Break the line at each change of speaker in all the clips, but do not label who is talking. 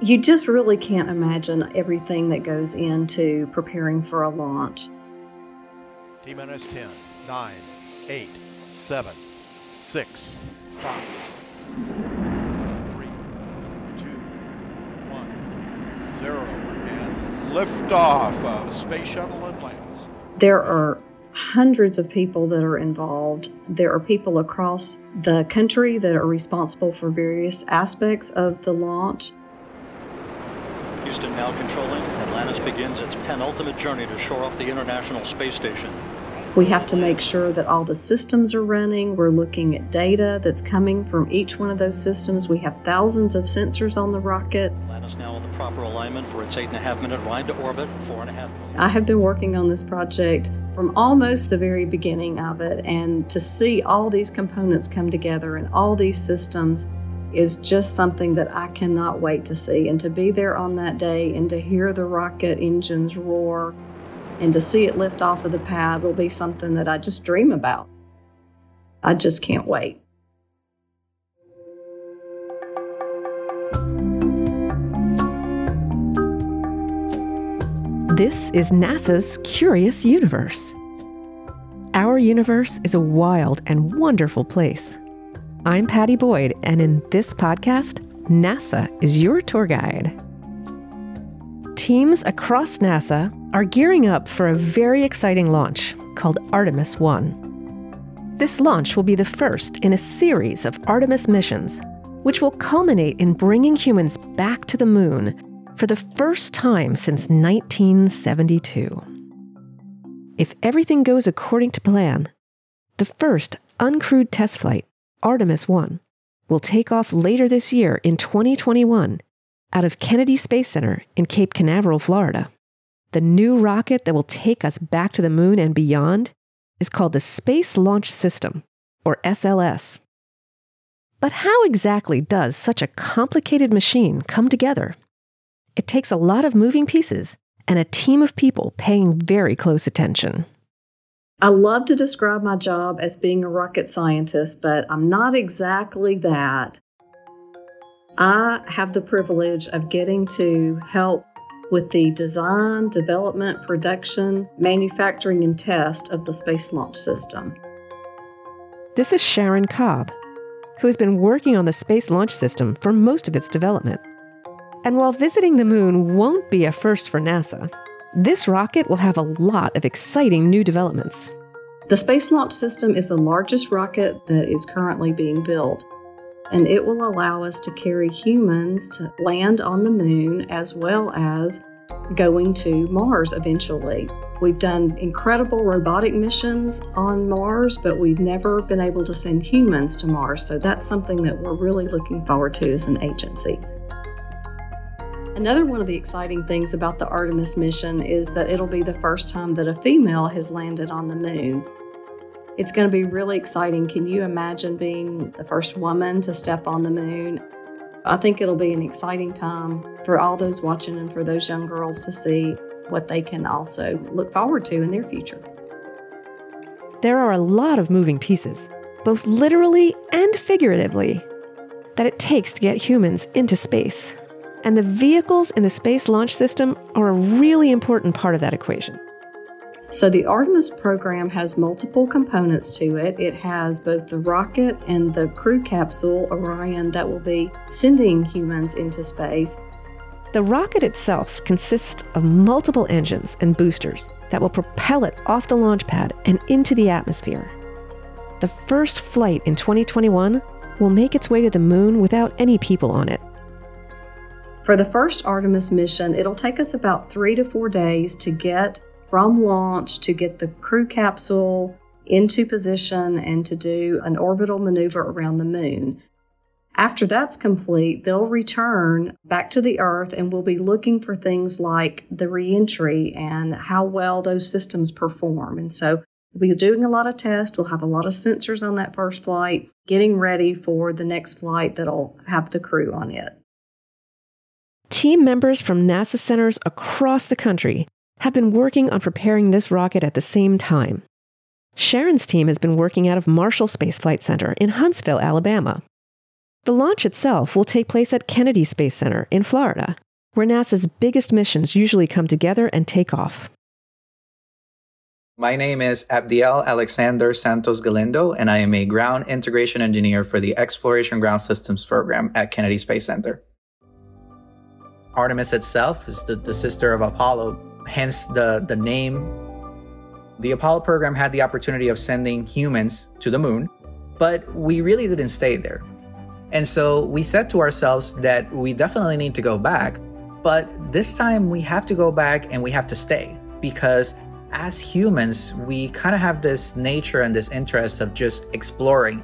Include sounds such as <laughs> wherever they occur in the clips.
You just really can't imagine everything that goes into preparing for a launch.
T minus 10, 9, 8, 7, 6, 5, 3, 2, 1, 0. And liftoff of Space Shuttle Atlantis.
There are hundreds of people that are involved. There are people across the country that are responsible for various aspects of the launch.
Houston now controlling. Atlantis begins its penultimate journey to shore up the International Space Station.
We have to make sure that all the systems are running. We're looking at data that's coming from each one of those systems. We have thousands of sensors on the rocket.
Atlantis now in the proper alignment for its eight and a half minute ride to orbit, four and a half.
I have been working on this project from almost the very beginning of it, and to see all these components come together and all these systems is just something that I cannot wait to see. And to be there on that day and to hear the rocket engines roar and to see it lift off of the pad will be something that I just dream about. I just can't wait.
This is NASA's Curious Universe. Our universe is a wild and wonderful place. I'm Padi Boyd, and in this podcast, NASA is your tour guide. Teams across NASA are gearing up for a very exciting launch called Artemis 1. This launch will be the first in a series of Artemis missions, which will culminate in bringing humans back to the moon for the first time since 1972. If everything goes according to plan, the first uncrewed test flight, Artemis 1, will take off later this year in 2021 out of Kennedy Space Center in Cape Canaveral, Florida. The new rocket that will take us back to the moon and beyond is called the Space Launch System, or SLS. But how exactly does such a complicated machine come together? It takes a lot of moving pieces and a team of people paying very close attention.
I love to describe my job as being a rocket scientist, but I'm not exactly that. I have the privilege of getting to help with the design, development, production, manufacturing, and test of the Space Launch System.
This is Sharon Cobb, who has been working on the Space Launch System for most of its development. And while visiting the moon won't be a first for NASA, this rocket will have a lot of exciting new developments.
The Space Launch System is the largest rocket that is currently being built, and it will allow us to carry humans to land on the moon as well as going to Mars eventually. We've done incredible robotic missions on Mars, but we've never been able to send humans to Mars, so that's something that we're really looking forward to as an agency. Another one of the exciting things about the Artemis mission is that it'll be the first time that a female has landed on the moon. It's going to be really exciting. Can you imagine being the first woman to step on the moon? I think it'll be an exciting time for all those watching and for those young girls to see what they can also look forward to in their future.
There are a lot of moving pieces, both literally and figuratively, that it takes to get humans into space. And the vehicles in the Space Launch System are a really important part of that equation.
So, the Artemis program has multiple components to it. It has both the rocket and the crew capsule, Orion, that will be sending humans into space.
The rocket itself consists of multiple engines and boosters that will propel it off the launch pad and into the atmosphere. The first flight in 2021 will make its way to the moon without any people on it.
For the first Artemis mission, it'll take us about three to four days to get from launch to get the crew capsule into position and to do an orbital maneuver around the moon. After that's complete, they'll return back to the Earth and we'll be looking for things like the reentry and how well those systems perform. And so we'll be doing a lot of tests. We'll have a lot of sensors on that first flight, getting ready for the next flight that'll have the crew on it.
Team members from NASA centers across the country have been working on preparing this rocket at the same time. Sharon's team has been working out of Marshall Space Flight Center in Huntsville, Alabama. The launch itself will take place at Kennedy Space Center in Florida, where NASA's biggest missions usually come together and take off.
My name is Abdiel Alexander Santos Galindo, and I am a ground integration engineer for the Exploration Ground Systems program at Kennedy Space Center. Artemis itself is the, the sister of Apollo, hence the, the name. The Apollo program had the opportunity of sending humans to the moon, but we really didn't stay there. And so we said to ourselves that we definitely need to go back, but this time we have to go back and we have to stay because as humans, we kind of have this nature and this interest of just exploring.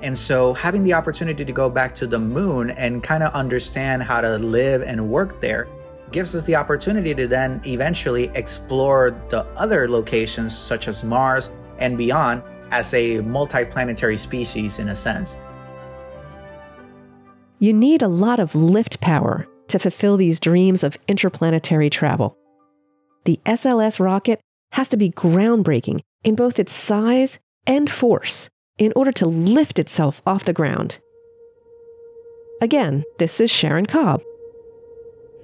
And so, having the opportunity to go back to the moon and kind of understand how to live and work there gives us the opportunity to then eventually explore the other locations, such as Mars and beyond, as a multi-planetary species in a sense.
You need a lot of lift power to fulfill these dreams of interplanetary travel. The SLS rocket has to be groundbreaking in both its size and force in order to lift itself off the ground. Again, this is Sharon Cobb.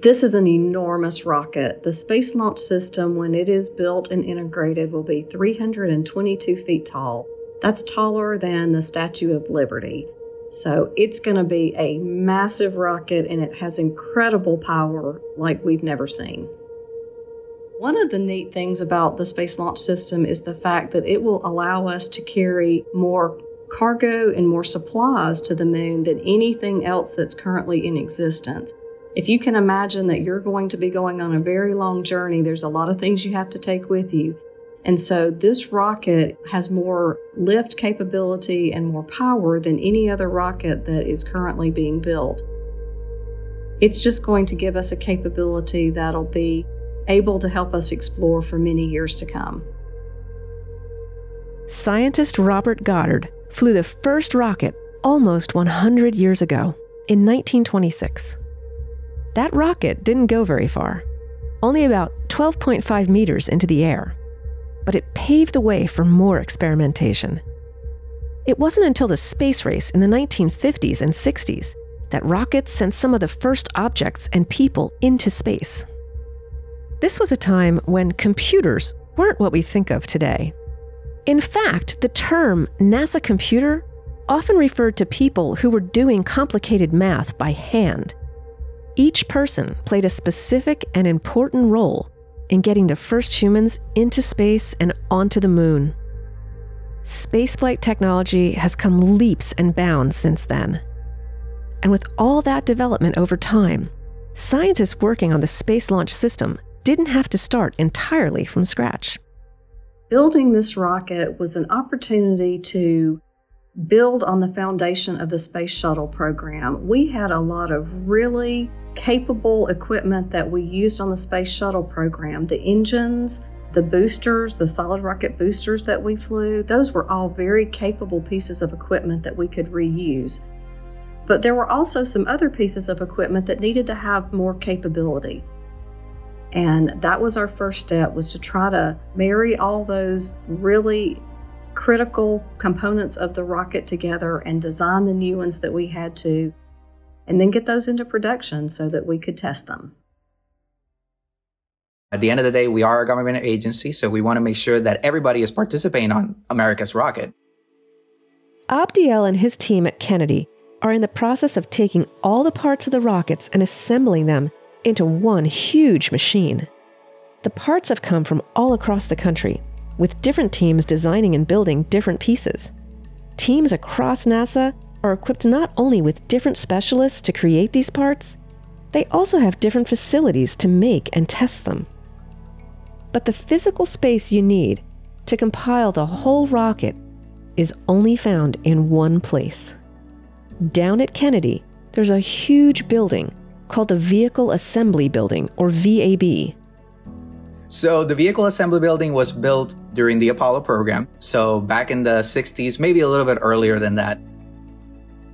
This is an enormous rocket. The Space Launch System, when it is built and integrated, will be 322 feet tall. That's taller than the Statue of Liberty. So it's going to be a massive rocket and it has incredible power like we've never seen. One of the neat things about the Space Launch System is the fact that it will allow us to carry more cargo and more supplies to the moon than anything else that's currently in existence. If you can imagine that you're going to be going on a very long journey, there's a lot of things you have to take with you. And so this rocket has more lift capability and more power than any other rocket that is currently being built. It's just going to give us a capability that'll be able to help us explore for many years to come.
Scientist Robert Goddard flew the first rocket almost 100 years ago, in 1926. That rocket didn't go very far, only about 12.5 meters into the air, but it paved the way for more experimentation. It wasn't until the space race in the 1950s and 60s that rockets sent some of the first objects and people into space. This was a time when computers weren't what we think of today. In fact, the term NASA computer often referred to people who were doing complicated math by hand. Each person played a specific and important role in getting the first humans into space and onto the moon. Spaceflight technology has come leaps and bounds since then. And with all that development over time, scientists working on the Space Launch System didn't have to start entirely from scratch.
Building this rocket was an opportunity to build on the foundation of the Space Shuttle program. We had a lot of really capable equipment that we used on the Space Shuttle program the engines, the boosters, the solid rocket boosters that we flew, those were all very capable pieces of equipment that we could reuse. But there were also some other pieces of equipment that needed to have more capability. And that was our first step was to try to marry all those really critical components of the rocket together and design the new ones that we had to and then get those into production so that we could test them.
At the end of the day, we are a government agency, so we want to make sure that everybody is participating on America's rocket.
Abdiel and his team at Kennedy are in the process of taking all the parts of the rockets and assembling them into one huge machine. The parts have come from all across the country, with different teams designing and building different pieces. Teams across NASA are equipped not only with different specialists to create these parts, they also have different facilities to make and test them. But the physical space you need to compile the whole rocket is only found in one place. Down at Kennedy, there's a huge building called the Vehicle Assembly Building, or VAB.
So, the Vehicle Assembly Building was built during the Apollo program. So, back in the 60s, maybe a little bit earlier than that.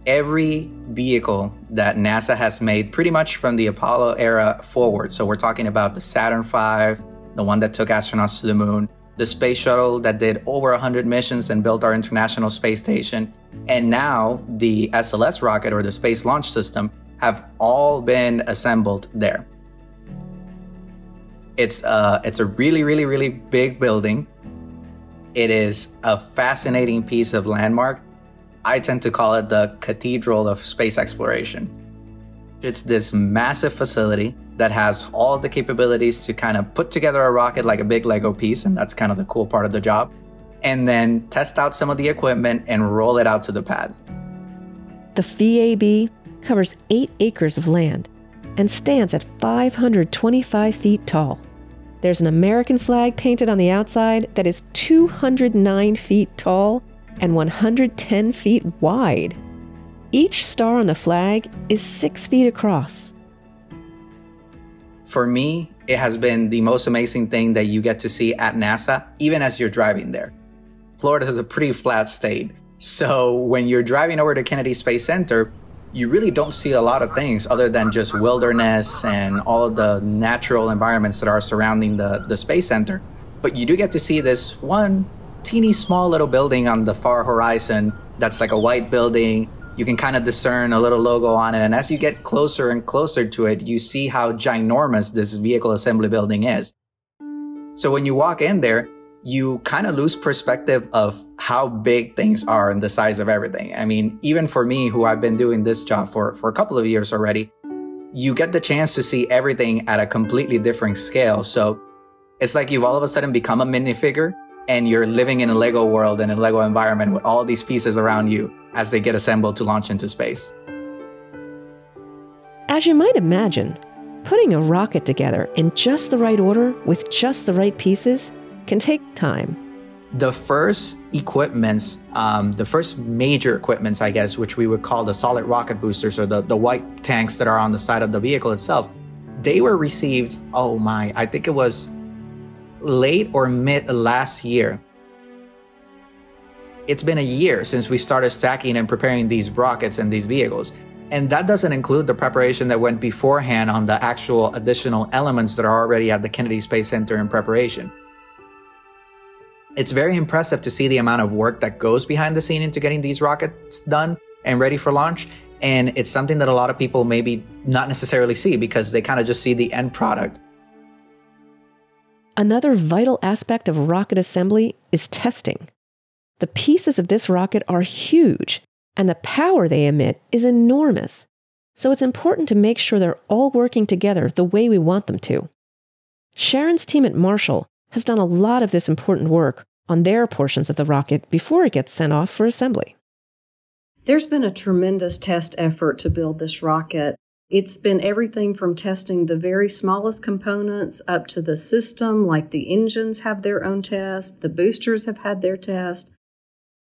Every vehicle that NASA has made, pretty much from the Apollo era forward, so we're talking about the Saturn V, the one that took astronauts to the moon, the space shuttle that did over 100 missions and built our International Space Station, And now the SLS rocket or the Space Launch System have all been assembled there. It's a, it's a really, really, really big building. It is a fascinating piece of landmark. I tend to call it the Cathedral of Space Exploration. It's this massive facility that has all the capabilities to kind of put together a rocket like a big Lego piece, and that's kind of the cool part of the job, and then test out some of the equipment and roll it out to the pad.
The VAB covers eight acres of land and stands at 525 feet tall. There's an American flag painted on the outside that is 209 feet tall and 110 feet wide. Each star on the flag is six feet across.
For me, it has been the most amazing thing that you get to see at NASA, even as you're driving there. Florida is a pretty flat state. So when you're driving over to Kennedy Space Center, you really don't see a lot of things other than just wilderness and all of the natural environments that are surrounding the, the space center. But you do get to see this one teeny small little building on the far horizon that's like a white building. You can kind of discern a little logo on it. And as you get closer and closer to it, you see how ginormous this vehicle assembly building is. So when you walk in there, you kind of lose perspective of how big things are and the size of everything. I mean, even for me, who I've been doing this job for, for a couple of years already, you get the chance to see everything at a completely different scale. So it's like you've all of a sudden become a minifigure and you're living in a Lego world and a Lego environment with all these pieces around you as they get assembled to launch into space.
As you might imagine, putting a rocket together in just the right order with just the right pieces can take time.
The first equipments, um, the first major equipments, I guess, which we would call the solid rocket boosters or the, the white tanks that are on the side of the vehicle itself, they were received, oh my, I think it was late or mid last year. It's been a year since we started stacking and preparing these rockets and these vehicles. And that doesn't include the preparation that went beforehand on the actual additional elements that are already at the Kennedy Space Center in preparation it's very impressive to see the amount of work that goes behind the scene into getting these rockets done and ready for launch. And it's something that a lot of people maybe not necessarily see because they kind of just see the end product.
Another vital aspect of rocket assembly is testing. The pieces of this rocket are huge, and the power they emit is enormous. So it's important to make sure they're all working together the way we want them to. Sharon's team at Marshall has done a lot of this important work on their portions of the rocket before it gets sent off for assembly.
There's been a tremendous test effort to build this rocket. It's been everything from testing the very smallest components up to the system, like the engines have their own test, the boosters have had their test.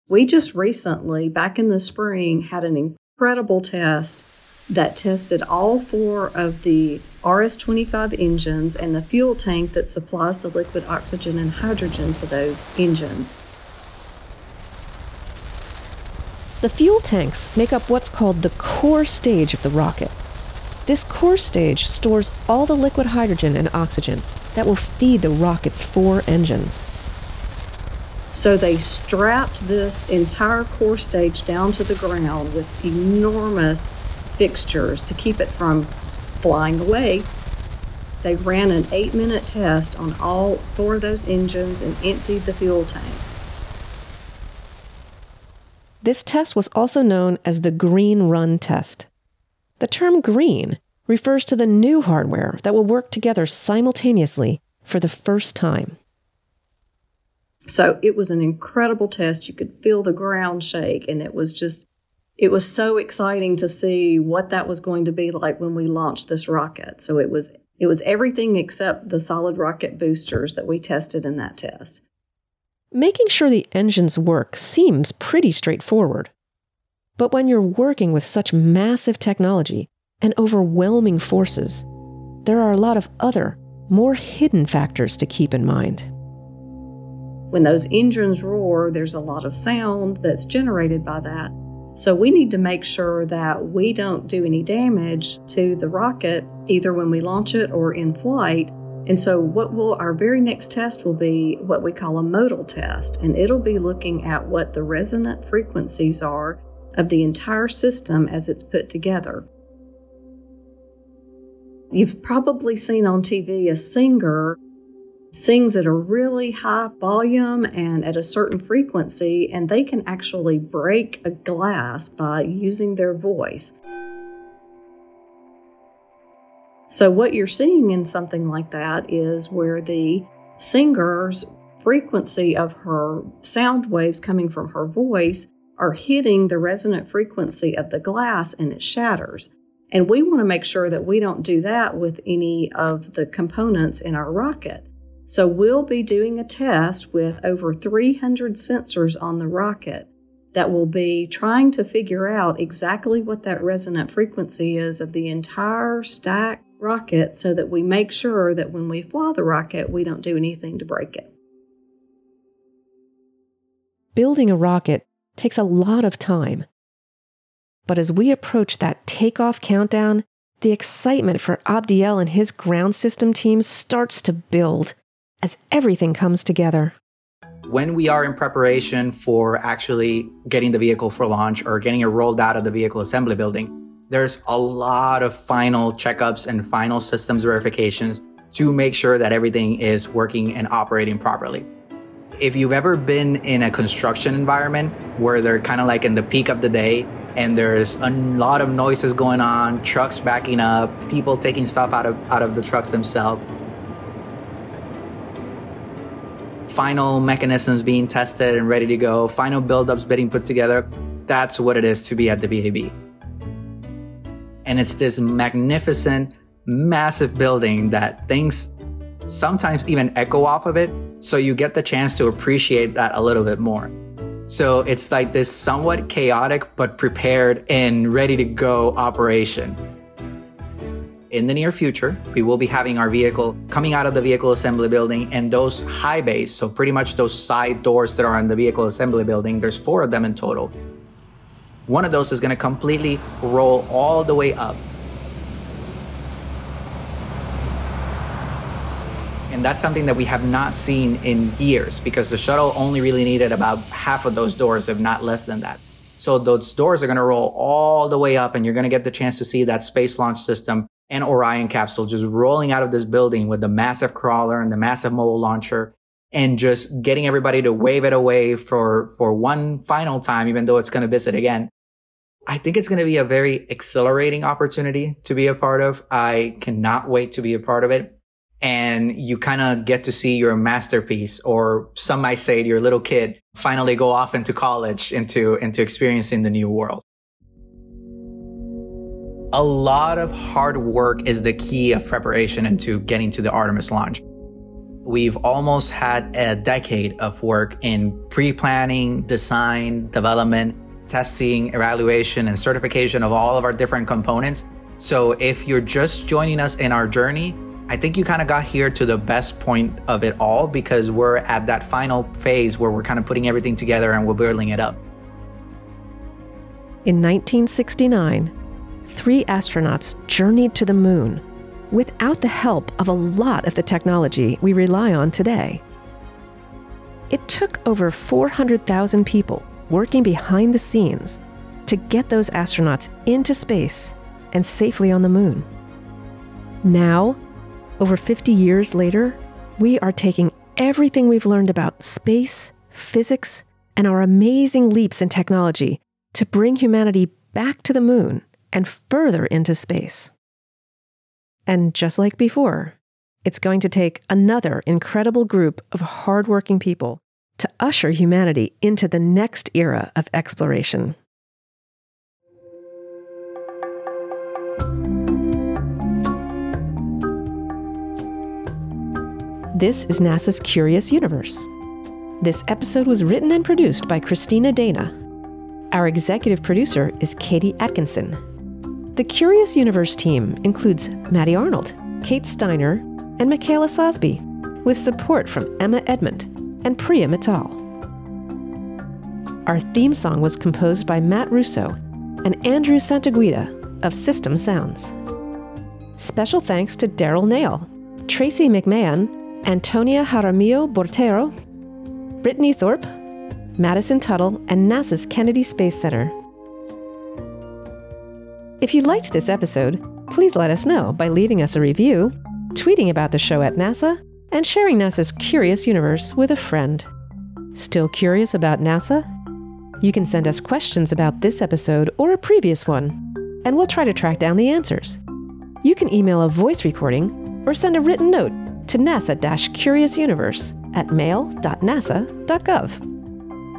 We just recently, back in the spring, had an incredible test that tested all four of the RS 25 engines and the fuel tank that supplies the liquid oxygen and hydrogen to those engines.
The fuel tanks make up what's called the core stage of the rocket. This core stage stores all the liquid hydrogen and oxygen that will feed the rocket's four engines.
So they strapped this entire core stage down to the ground with enormous fixtures to keep it from flying away. They ran an eight minute test on all four of those engines and emptied the fuel tank.
This test was also known as the Green Run test. The term green refers to the new hardware that will work together simultaneously for the first time.
So it was an incredible test. You could feel the ground shake, and it was just it was so exciting to see what that was going to be like when we launched this rocket. So it was it was everything except the solid rocket boosters that we tested in that test.
Making sure the engines work seems pretty straightforward. But when you're working with such massive technology and overwhelming forces, there are a lot of other, more hidden factors to keep in mind.
When those engines roar, there's a lot of sound that's generated by that. So we need to make sure that we don't do any damage to the rocket either when we launch it or in flight And so, what will our very next test will be what we call a modal test, and it'll be looking at what the resonant frequencies are of the entire system as it's put together. You've probably seen on TV a singer sings at a really high volume and at a certain frequency, and they can actually break a glass by using their voice. So, what you're seeing in something like that is where the singer's frequency of her sound waves coming from her voice are hitting the resonant frequency of the glass and it shatters. And we want to make sure that we don't do that with any of the components in our rocket. So we'll be doing a test with over 300 sensors on the rocket that will be trying to figure out exactly what that resonant frequency is of the entire stack rocket so that we make sure that when we fly the rocket, we don't do anything to break it.
Building a rocket takes a lot of time. But as we approach that takeoff countdown, the excitement for Abdiel and his ground system team starts to build as everything comes together.
When we are in preparation for actually getting the vehicle for launch or getting it rolled out of the vehicle assembly building, there's a lot of final checkups and final systems verifications to make sure that everything is working and operating properly. If you've ever been in a construction environment where they're kind of like in the peak of the day and there's a lot of noises going on, trucks backing up, people taking stuff out of out of the trucks themselves. Final mechanisms being tested and ready to go, final buildups being put together. That's what it is to be at the VAB. And it's this magnificent, massive building that things sometimes even echo off of it. So you get the chance to appreciate that a little bit more. So it's like this somewhat chaotic but prepared and ready to go operation. In the near future, we will be having our vehicle coming out of the vehicle assembly building and those high bays, so pretty much those side doors that are in the vehicle assembly building, there's four of them in total. One of those is going to completely roll all the way up And that's something that we have not seen in years because the shuttle only really needed about half of those doors, if not less than that. So those doors are going to roll all the way up and you're going to get the chance to see that space launch system and Orion capsule just rolling out of this building with the massive crawler and the massive mobile launcher and just getting everybody to wave it away for, for one final time, even though it's going to visit again. I think it's going to be a very exhilarating opportunity to be a part of. I cannot wait to be a part of it and you kind of get to see your masterpiece or some might say to your little kid finally go off into college into into experiencing the new world a lot of hard work is the key of preparation into getting to the artemis launch we've almost had a decade of work in pre-planning design development testing evaluation and certification of all of our different components so if you're just joining us in our journey I think you kind of got here to the best point of it all because we're at that final phase where we're kind of putting everything together and we're building it up.
In 1969, three astronauts journeyed to the moon without the help of a lot of the technology we rely on today. It took over 400,000 people working behind the scenes to get those astronauts into space and safely on the moon. Now, over 50 years later, we are taking everything we've learned about space, physics, and our amazing leaps in technology to bring humanity back to the moon and further into space. And just like before, it's going to take another incredible group of hardworking people to usher humanity into the next era of exploration. This is NASA's Curious Universe. This episode was written and produced by Christina Dana. Our executive producer is Katie Atkinson. The Curious Universe team includes Maddie Arnold, Kate Steiner, and Michaela Sosby, with support from Emma Edmond and Priya Mittal. Our theme song was composed by Matt Russo and Andrew Santaguida of System Sounds. Special thanks to Daryl Nail Tracy McMahon, Antonia Jaramillo Botero, Brittany Thorpe, Madison Tuttle, and NASA's Kennedy Space Center. If you liked this episode, please let us know by leaving us a review, tweeting about the show at NASA, and sharing NASA's Curious Universe with a friend. Still curious about NASA? You can send us questions about this episode or a previous one, and we'll try to track down the answers. You can email a voice recording or send a written note to NASA Curious Universe at mail.nasa.gov.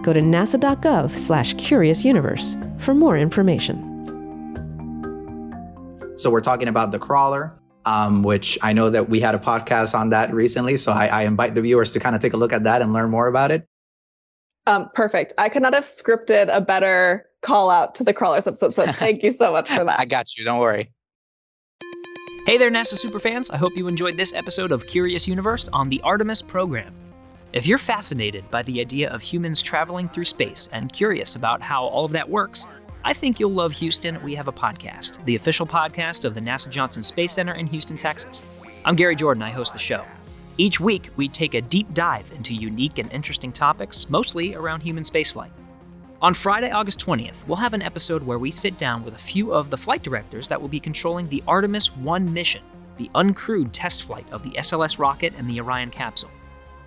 Go to nasa.gov slash curious universe for more information.
So we're talking about the crawler, um, which I know that we had a podcast on that recently. So I, I invite the viewers to kind of take a look at that and learn more about it.
Um, perfect. I could not have scripted a better call out to the crawlers episode. So <laughs> thank you so much for that.
I got you. Don't worry.
Hey there, NASA superfans. I hope you enjoyed this episode of Curious Universe on the Artemis program. If you're fascinated by the idea of humans traveling through space and curious about how all of that works, I think you'll love Houston. We have a podcast, the official podcast of the NASA Johnson Space Center in Houston, Texas. I'm Gary Jordan, I host the show. Each week, we take a deep dive into unique and interesting topics, mostly around human spaceflight. On Friday, August 20th, we'll have an episode where we sit down with a few of the flight directors that will be controlling the Artemis 1 mission, the uncrewed test flight of the SLS rocket and the Orion capsule.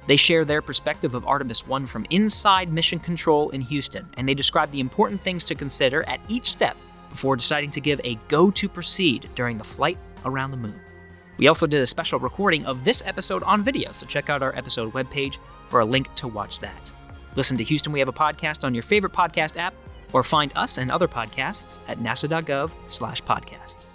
They share their perspective of Artemis 1 from inside mission control in Houston, and they describe the important things to consider at each step before deciding to give a go to proceed during the flight around the moon. We also did a special recording of this episode on video, so check out our episode webpage for a link to watch that. Listen to Houston We Have a Podcast on your favorite podcast app, or find us and other podcasts at nasa.gov/podcasts.